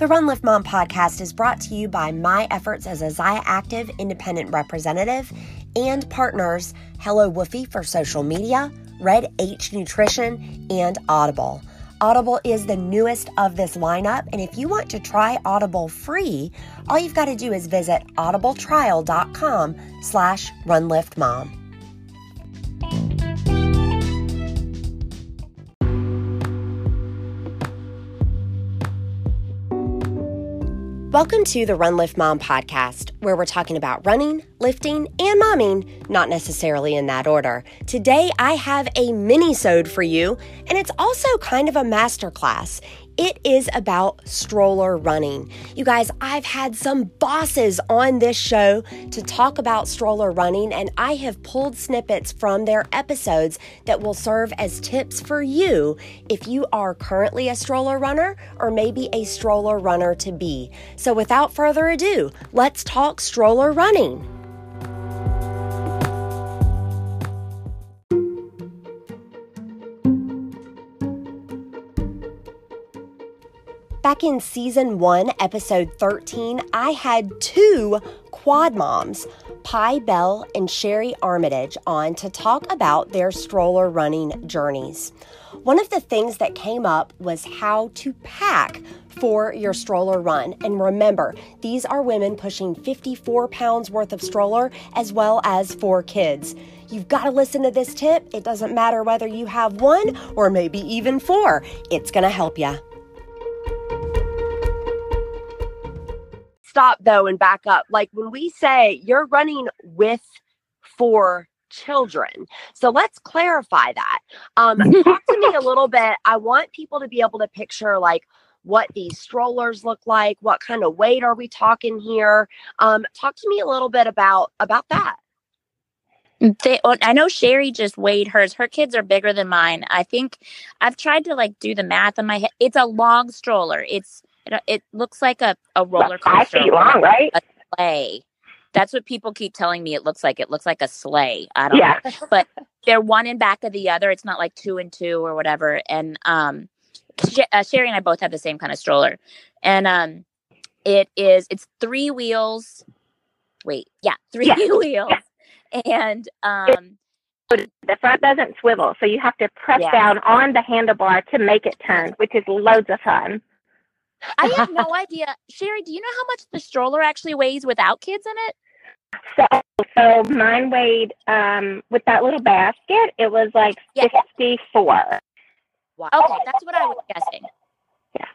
The Run Lift Mom podcast is brought to you by my efforts as a Zyia Active independent representative and partners Hello Woofy for social media, Red H Nutrition, and Audible. Audible is the newest of this lineup, and if you want to try Audible free, all you've got to do is visit audibletrial.com slash runliftmom. Welcome to the Run Lift Mom podcast, where we're talking about running, lifting, and momming, not necessarily in that order. Today, I have a mini-sode for you, and it's also kind of a masterclass. It is about stroller running. You guys, I've had some bosses on this show to talk about stroller running, and I have pulled snippets from their episodes that will serve as tips for you if you are currently a stroller runner or maybe a stroller runner to be. So, without further ado, let's talk stroller running. Back in season one, episode 13, I had two quad moms, Pi Bell and Sherry Armitage, on to talk about their stroller running journeys. One of the things that came up was how to pack for your stroller run. And remember, these are women pushing 54 pounds worth of stroller as well as four kids. You've got to listen to this tip. It doesn't matter whether you have one or maybe even four, it's going to help you. Stop though and back up. Like when we say you're running with four children. So let's clarify that. Um, talk to me a little bit. I want people to be able to picture like what these strollers look like. What kind of weight are we talking here? Um, talk to me a little bit about about that. They, I know Sherry just weighed hers. Her kids are bigger than mine. I think I've tried to like do the math in my head. It's a long stroller. It's it, it looks like a, a roller coaster. Five feet long, right? A sleigh. That's what people keep telling me. It looks like it looks like a sleigh. I don't yeah. know, but they're one in back of the other. It's not like two and two or whatever. And um, uh, Sherry and I both have the same kind of stroller, and um, it is it's three wheels. Wait, yeah, three yeah. wheels, and um, the front doesn't swivel, so you have to press yeah. down on the handlebar to make it turn, which is loads of fun. I have no idea. Sherry, do you know how much the stroller actually weighs without kids in it? So, so mine weighed um, with that little basket. It was like yeah. fifty-four. Wow. Okay, that's what I was guessing. Yeah.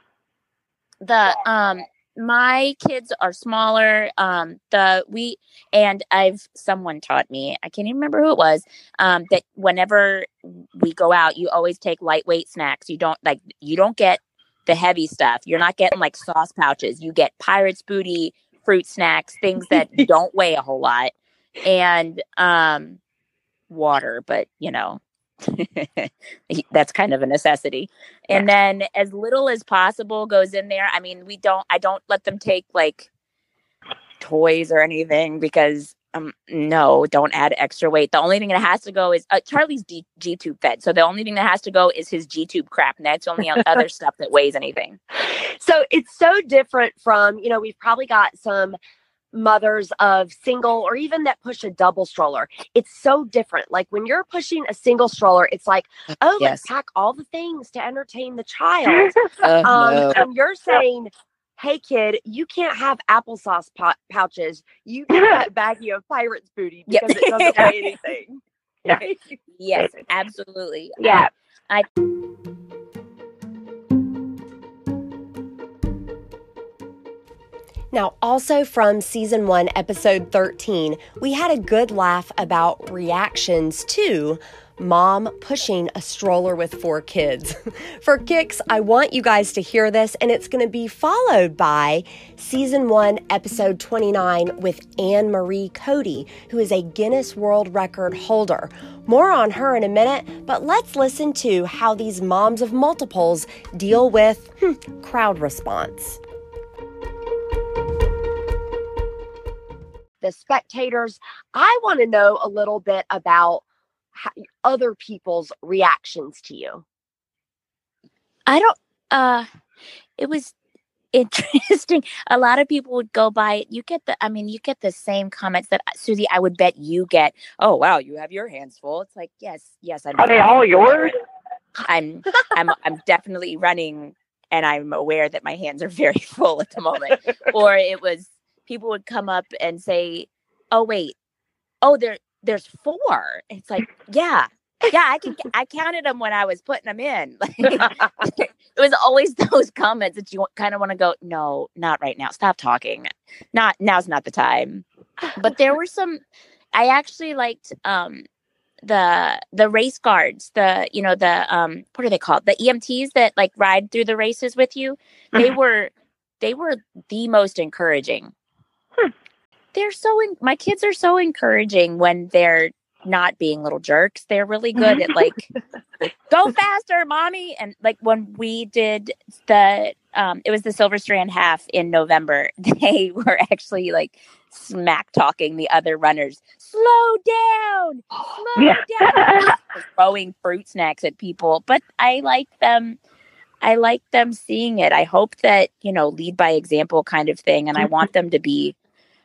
The um, my kids are smaller. Um, the we and I've someone taught me. I can't even remember who it was. Um, that whenever we go out, you always take lightweight snacks. You don't like you don't get the heavy stuff. You're not getting like sauce pouches. You get pirates booty fruit snacks, things that don't weigh a whole lot, and um, water. But you know, that's kind of a necessity. And yeah. then as little as possible goes in there. I mean, we don't. I don't let them take like toys or anything because um, no, don't add extra weight. The only thing that has to go is uh, Charlie's G, G tube fed. So the only thing that has to go is his G tube crap. And that's only other stuff that weighs anything. So it's so different from, you know, we've probably got some mothers of single or even that push a double stroller. It's so different. Like when you're pushing a single stroller, it's like, oh, yes. let's pack all the things to entertain the child. Uh, um, no. And you're saying, hey kid, you can't have applesauce po- pouches. You get that baggie of pirates booty because yep. it doesn't weigh anything. Yeah. yes, absolutely. Yeah. I Now, also from season one, episode 13, we had a good laugh about reactions to mom pushing a stroller with four kids. For kicks, I want you guys to hear this, and it's going to be followed by season one, episode 29 with Ann Marie Cody, who is a Guinness World Record holder. More on her in a minute, but let's listen to how these moms of multiples deal with hmm, crowd response. The spectators, I want to know a little bit about other people's reactions to you? I don't uh it was interesting. A lot of people would go by it. You get the, I mean, you get the same comments that Susie, I would bet you get. Oh, wow, you have your hands full. It's like, yes, yes. I'm Are they all yours? I'm, I'm, I'm definitely running and I'm aware that my hands are very full at the moment. or it was, people would come up and say, oh, wait, oh, there, there's four. It's like, yeah, yeah, I can. I counted them when I was putting them in. Like, it was always those comments that you kind of want to go, no, not right now. Stop talking. Not now's not the time. But there were some. I actually liked um, the the race guards. The you know the um what are they called? The EMTs that like ride through the races with you. They mm-hmm. were they were the most encouraging. They're so. In, my kids are so encouraging when they're not being little jerks. They're really good at like go faster, mommy. And like when we did the um it was the Silver Strand half in November, they were actually like smack talking the other runners. Slow down. Slow yeah. down. throwing fruit snacks at people. But I like them I like them seeing it. I hope that, you know, lead by example kind of thing. And I want them to be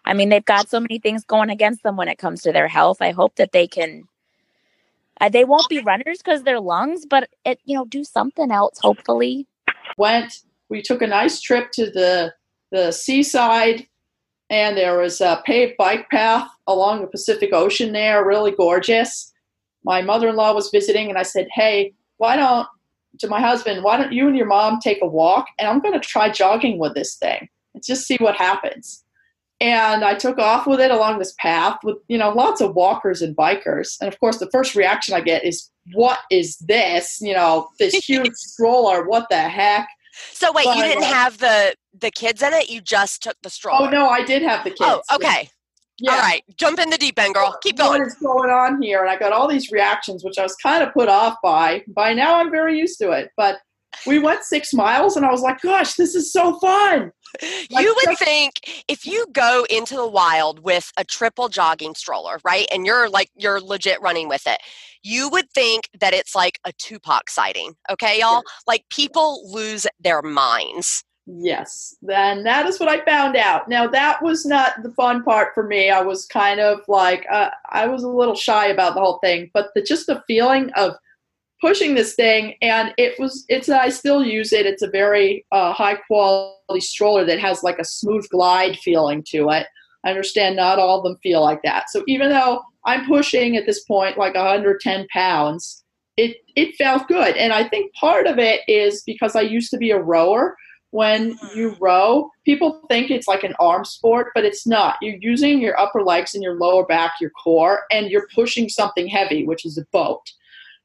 I mean, they've got so many things going against them when it comes to their health. I hope that they can. Uh, they won't be runners because their lungs, but it you know do something else. Hopefully, went. We took a nice trip to the the seaside, and there was a paved bike path along the Pacific Ocean there, really gorgeous. My mother-in-law was visiting, and I said, "Hey, why don't to my husband, why don't you and your mom take a walk, and I'm going to try jogging with this thing and just see what happens." And I took off with it along this path with you know lots of walkers and bikers. And of course, the first reaction I get is, "What is this? You know, this huge stroller? What the heck?" So wait, but, you didn't have the the kids in it. You just took the oh, stroller. Oh no, I did have the oh, kids. Oh, okay. Yeah. All right, jump in the deep end, girl. Keep going. What is going on here? And I got all these reactions, which I was kind of put off by. By now, I'm very used to it. But we went six miles, and I was like, "Gosh, this is so fun!" Like, you would think if you go into the wild with a triple jogging stroller, right? And you're like, you're legit running with it, you would think that it's like a Tupac sighting. Okay, y'all? Like people lose their minds. Yes, then that is what I found out. Now, that was not the fun part for me. I was kind of like, uh, I was a little shy about the whole thing, but the, just the feeling of pushing this thing and it was it's i still use it. It's a very uh, high quality stroller that has like a smooth glide feeling to it. I understand not all of them feel like that. So even though i'm pushing at this point like 110 pounds it it felt good. And i think part of it is because i used to be a rower. When you row people think it's like an arm sport but it's not. You're using your upper legs and your lower back your core and you're pushing something heavy which is a boat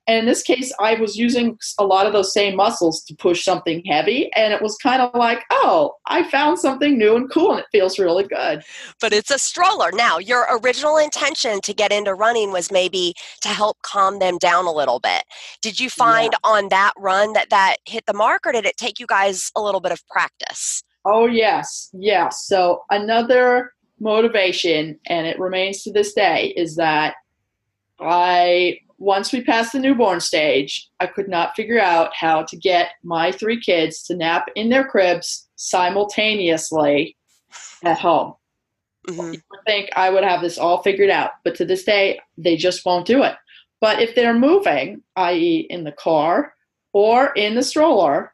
and in this case, I was using a lot of those same muscles to push something heavy. And it was kind of like, oh, I found something new and cool and it feels really good. But it's a stroller. Now, your original intention to get into running was maybe to help calm them down a little bit. Did you find yeah. on that run that that hit the mark or did it take you guys a little bit of practice? Oh, yes. Yes. So another motivation, and it remains to this day, is that I once we passed the newborn stage, I could not figure out how to get my three kids to nap in their cribs simultaneously at home. Mm-hmm. I think I would have this all figured out, but to this day, they just won't do it. But if they're moving, i.e., in the car or in the stroller,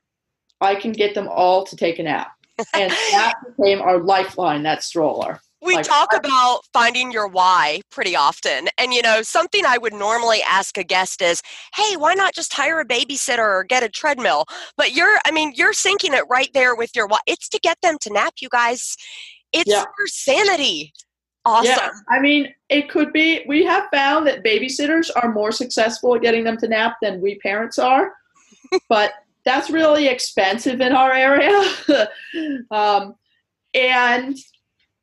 I can get them all to take a nap. And that became our lifeline, that stroller we like, talk about finding your why pretty often. And, you know, something I would normally ask a guest is, hey, why not just hire a babysitter or get a treadmill? But you're, I mean, you're sinking it right there with your why. It's to get them to nap, you guys. It's yeah. for sanity. Awesome. Yeah, I mean, it could be. We have found that babysitters are more successful at getting them to nap than we parents are, but that's really expensive in our area. um, and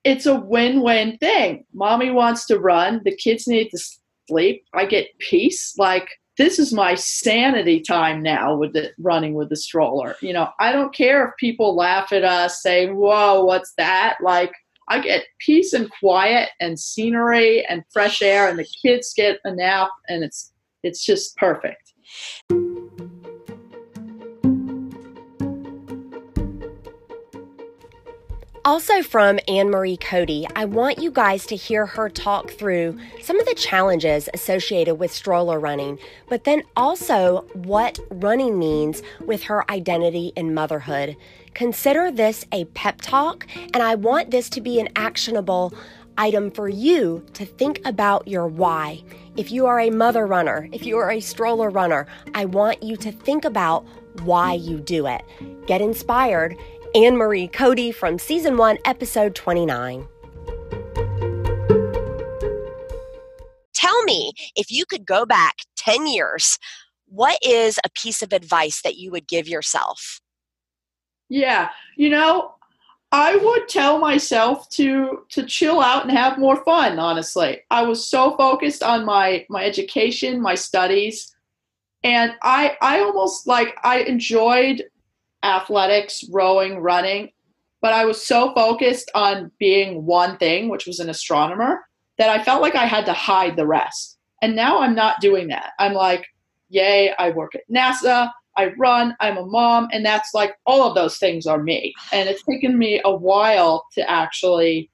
it's a win-win thing. Mommy wants to run, the kids need to sleep. I get peace. Like this is my sanity time now with the running with the stroller. You know, I don't care if people laugh at us, say, "Whoa, what's that?" Like I get peace and quiet and scenery and fresh air and the kids get a nap and it's it's just perfect. Also, from Ann Marie Cody, I want you guys to hear her talk through some of the challenges associated with stroller running, but then also what running means with her identity and motherhood. Consider this a pep talk, and I want this to be an actionable item for you to think about your why. If you are a mother runner, if you are a stroller runner, I want you to think about why you do it. Get inspired Ann Marie Cody from Season 1, Episode 29. Tell me, if you could go back 10 years, what is a piece of advice that you would give yourself? Yeah, you know, I would tell myself to to chill out and have more fun, honestly. I was so focused on my my education, my studies, and I I almost like I enjoyed athletics, rowing, running, but I was so focused on being one thing, which was an astronomer, that I felt like I had to hide the rest. And now I'm not doing that. I'm like, yay, I work at NASA, I run, I'm a mom, and that's like all of those things are me. And it's taken me a while to actually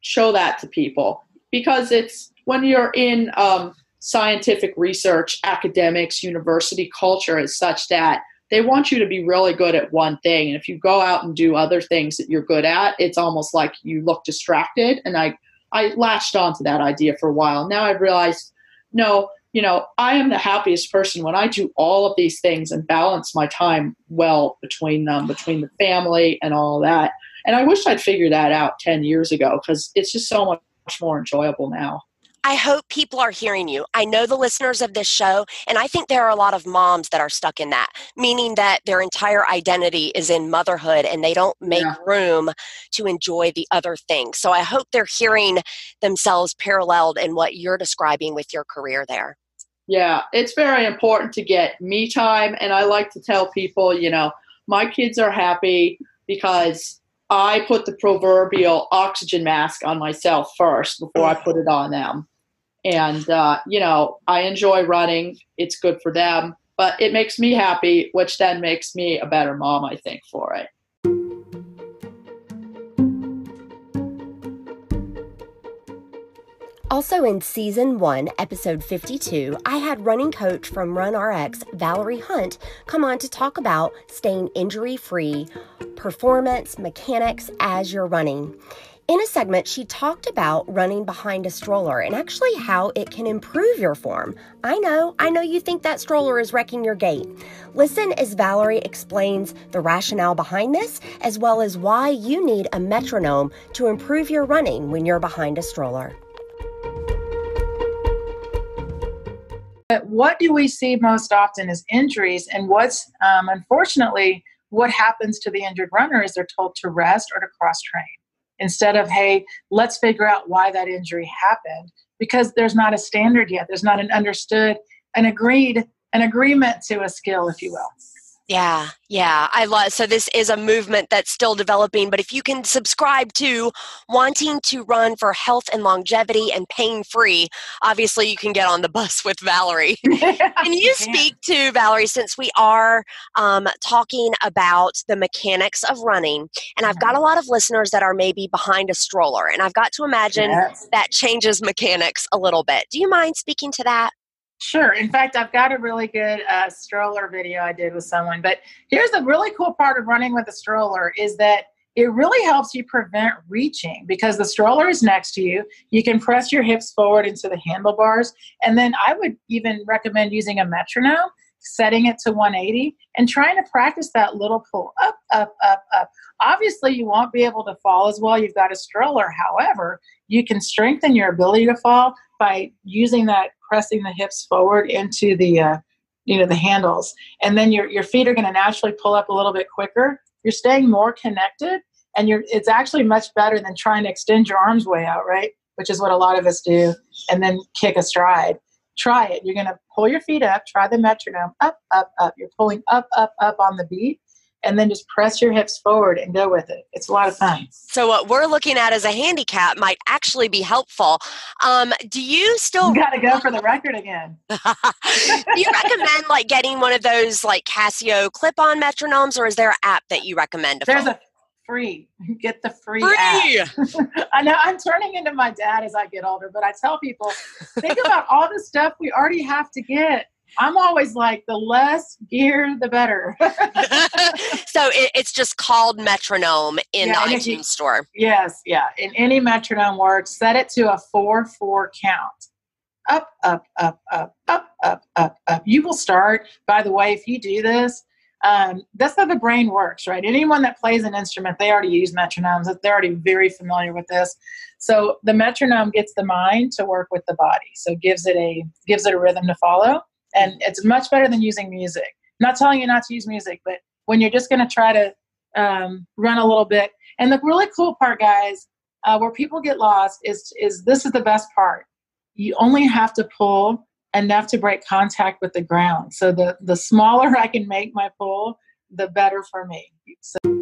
show that to people because it's when you're in um, scientific research, academics, university culture is such that they want you to be really good at one thing. And if you go out and do other things that you're good at, it's almost like you look distracted. And I, I latched onto that idea for a while. Now I've realized, no, you know, I am the happiest person when I do all of these things and balance my time well between them, between the family and all that. And I wish I'd figured that out 10 years ago because it's just so much more enjoyable now. I hope people are hearing you. I know the listeners of this show, and I think there are a lot of moms that are stuck in that, meaning that their entire identity is in motherhood and they don't make yeah. room to enjoy the other things. So I hope they're hearing themselves paralleled in what you're describing with your career there. Yeah, it's very important to get me time. And I like to tell people, you know, my kids are happy because I put the proverbial oxygen mask on myself first before I mm. put it on them and uh, you know i enjoy running. It's good for them. But it makes me happy which then makes me a better mom i think for it. Also, in season one, episode 52, I had running coach from RunRx, Valerie Hunt, come on to talk about staying injury free, performance, mechanics as you're running. In a segment, she talked about running behind a stroller and actually how it can improve your form. I know, I know you think that stroller is wrecking your gait. Listen as Valerie explains the rationale behind this, as well as why you need a metronome to improve your running when you're behind a stroller. But what do we see most often is injuries, and what's um, unfortunately what happens to the injured runner is they're told to rest or to cross train instead of, hey, let's figure out why that injury happened because there's not a standard yet. There's not an understood, an agreed, an agreement to a skill, if you will. Yeah, yeah, I love. So this is a movement that's still developing. But if you can subscribe to wanting to run for health and longevity and pain free, obviously you can get on the bus with Valerie. can you speak to Valerie since we are um, talking about the mechanics of running? And I've got a lot of listeners that are maybe behind a stroller, and I've got to imagine yes. that changes mechanics a little bit. Do you mind speaking to that? Sure. In fact, I've got a really good uh, stroller video I did with someone. But here's the really cool part of running with a stroller is that it really helps you prevent reaching because the stroller is next to you. You can press your hips forward into the handlebars. And then I would even recommend using a metronome, setting it to 180, and trying to practice that little pull up, up, up, up. Obviously, you won't be able to fall as well. You've got a stroller. However, you can strengthen your ability to fall by using that pressing the hips forward into the uh, you know the handles. And then your, your feet are going to naturally pull up a little bit quicker. You're staying more connected and you're it's actually much better than trying to extend your arms way out right? Which is what a lot of us do and then kick a stride. Try it. You're going to pull your feet up try the metronome up up up. You're pulling up up up on the beat and then just press your hips forward and go with it. It's a lot of fun. So what we're looking at as a handicap might actually be helpful. Um, do you still got to go for the record again? do you recommend like getting one of those like Casio clip-on metronomes, or is there an app that you recommend? There's a free. Get the free, Free! app. I know I'm turning into my dad as I get older, but I tell people, think about all the stuff we already have to get. I'm always like, the less gear, the better. so it, it's just called metronome in Yeah, the if you- iTunes store. yes, yeah. In any metronome works, set it to a 4 4 count. Up, up, up, up, up, up, up, up. You will start, by the way, if you do this, um, that's how the brain works, right? Anyone that plays an instrument, they already use metronomes. They're already very familiar with this. So the metronome gets the mind to work with the body. So gives it a gives it a rhythm to follow, and it's much better than using music. I'm not telling you not to use music, but when you're just going to try to um, run a little bit, and the really cool part, guys, uh, where people get lost is is this is the best part. You only have to pull enough to break contact with the ground. So the the smaller I can make my pull, the better for me. So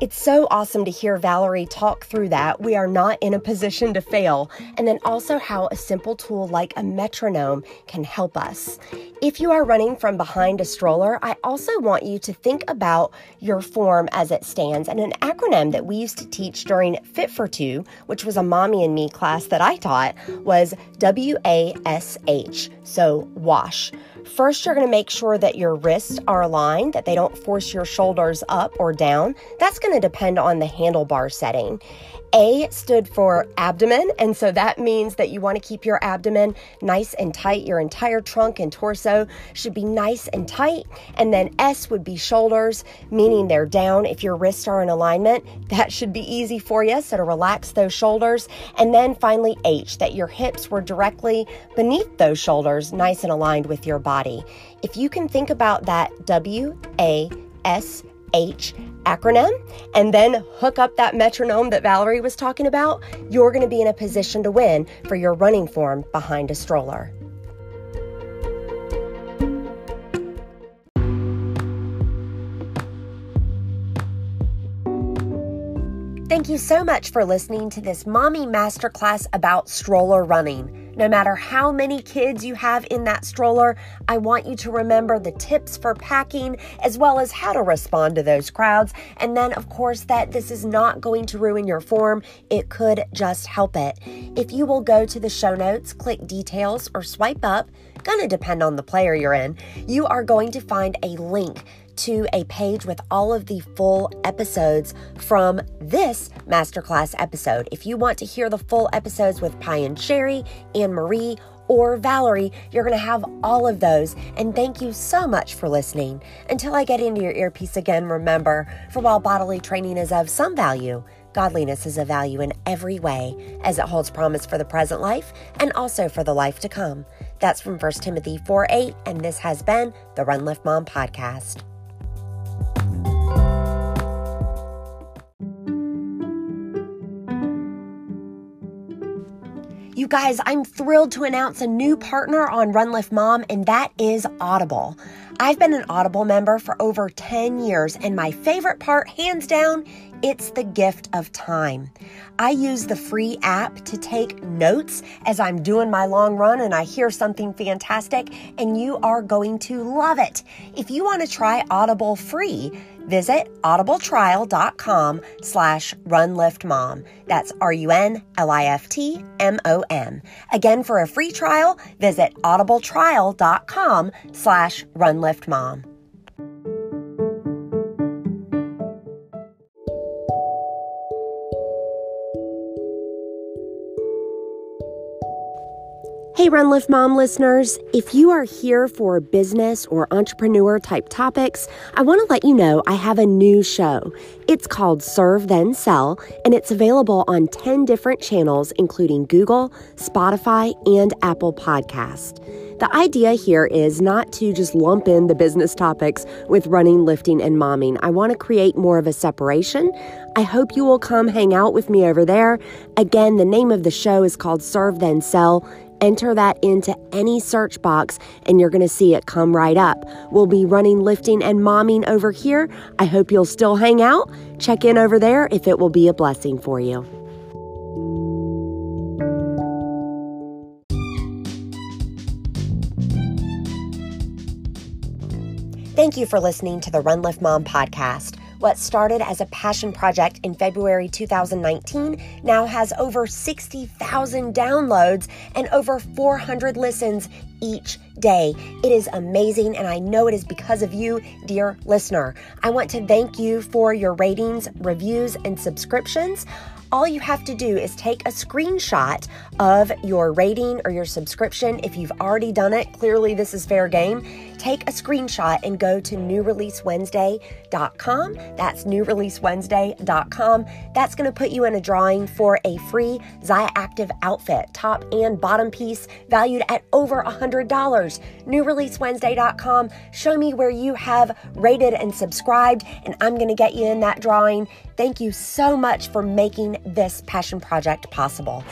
It's so awesome to hear Valerie talk through that. We are not in a position to fail. And then also how a simple tool like a metronome can help us. If you are running from behind a stroller, I also want you to think about your form as it stands. And an acronym that we used to teach during Fit for Two, which was a mommy and me class that I taught, was W A S H. So wash. First, you're going to make sure that your wrists are aligned, that they don't force your shoulders up or down. That's going to depend on the handlebar setting. A stood for abdomen, and so that means that you want to keep your abdomen nice and tight. Your entire trunk and torso should be nice and tight. And then S would be shoulders, meaning they're down. If your wrists are in alignment, that should be easy for you. So to relax those shoulders. And then finally, H, that your hips were directly beneath those shoulders, nice and aligned with your body. If you can think about that W A S H acronym and then hook up that metronome that Valerie was talking about, you're going to be in a position to win for your running form behind a stroller. Thank you so much for listening to this mommy masterclass about stroller running. No matter how many kids you have in that stroller, I want you to remember the tips for packing as well as how to respond to those crowds. And then, of course, that this is not going to ruin your form, it could just help it. If you will go to the show notes, click details, or swipe up, gonna depend on the player you're in, you are going to find a link to a page with all of the full episodes from this masterclass episode. If you want to hear the full episodes with Pie and Sherry, Ann Marie, or Valerie, you're going to have all of those. And thank you so much for listening. Until I get into your earpiece again, remember for while bodily training is of some value, godliness is of value in every way, as it holds promise for the present life and also for the life to come. That's from 1 Timothy 4 8, and this has been the Run Lift Mom podcast. You guys, I'm thrilled to announce a new partner on Run Lift Mom, and that is Audible. I've been an Audible member for over 10 years, and my favorite part, hands down, it's the gift of time. I use the free app to take notes as I'm doing my long run and I hear something fantastic, and you are going to love it. If you want to try Audible free, visit audibletrial.com slash runliftmom. That's R-U-N-L-I-F-T-M-O-M. Again, for a free trial, visit audibletrial.com slash runliftmom. Hey, Run Lift Mom listeners, if you are here for business or entrepreneur type topics, I want to let you know I have a new show. It's called Serve Then Sell, and it's available on 10 different channels, including Google, Spotify, and Apple Podcast. The idea here is not to just lump in the business topics with running, lifting, and momming. I want to create more of a separation. I hope you will come hang out with me over there. Again, the name of the show is called Serve Then Sell. Enter that into any search box and you're going to see it come right up. We'll be running, lifting, and momming over here. I hope you'll still hang out. Check in over there if it will be a blessing for you. Thank you for listening to the Run Lift Mom podcast. What started as a passion project in February 2019 now has over 60,000 downloads and over 400 listens each day. It is amazing, and I know it is because of you, dear listener. I want to thank you for your ratings, reviews, and subscriptions all you have to do is take a screenshot of your rating or your subscription. If you've already done it, clearly this is fair game. Take a screenshot and go to newreleasewednesday.com. That's newreleasewednesday.com. That's going to put you in a drawing for a free Zyia Active outfit, top and bottom piece, valued at over $100. Newreleasewednesday.com. Show me where you have rated and subscribed, and I'm going to get you in that drawing. Thank you so much for making this passion project possible.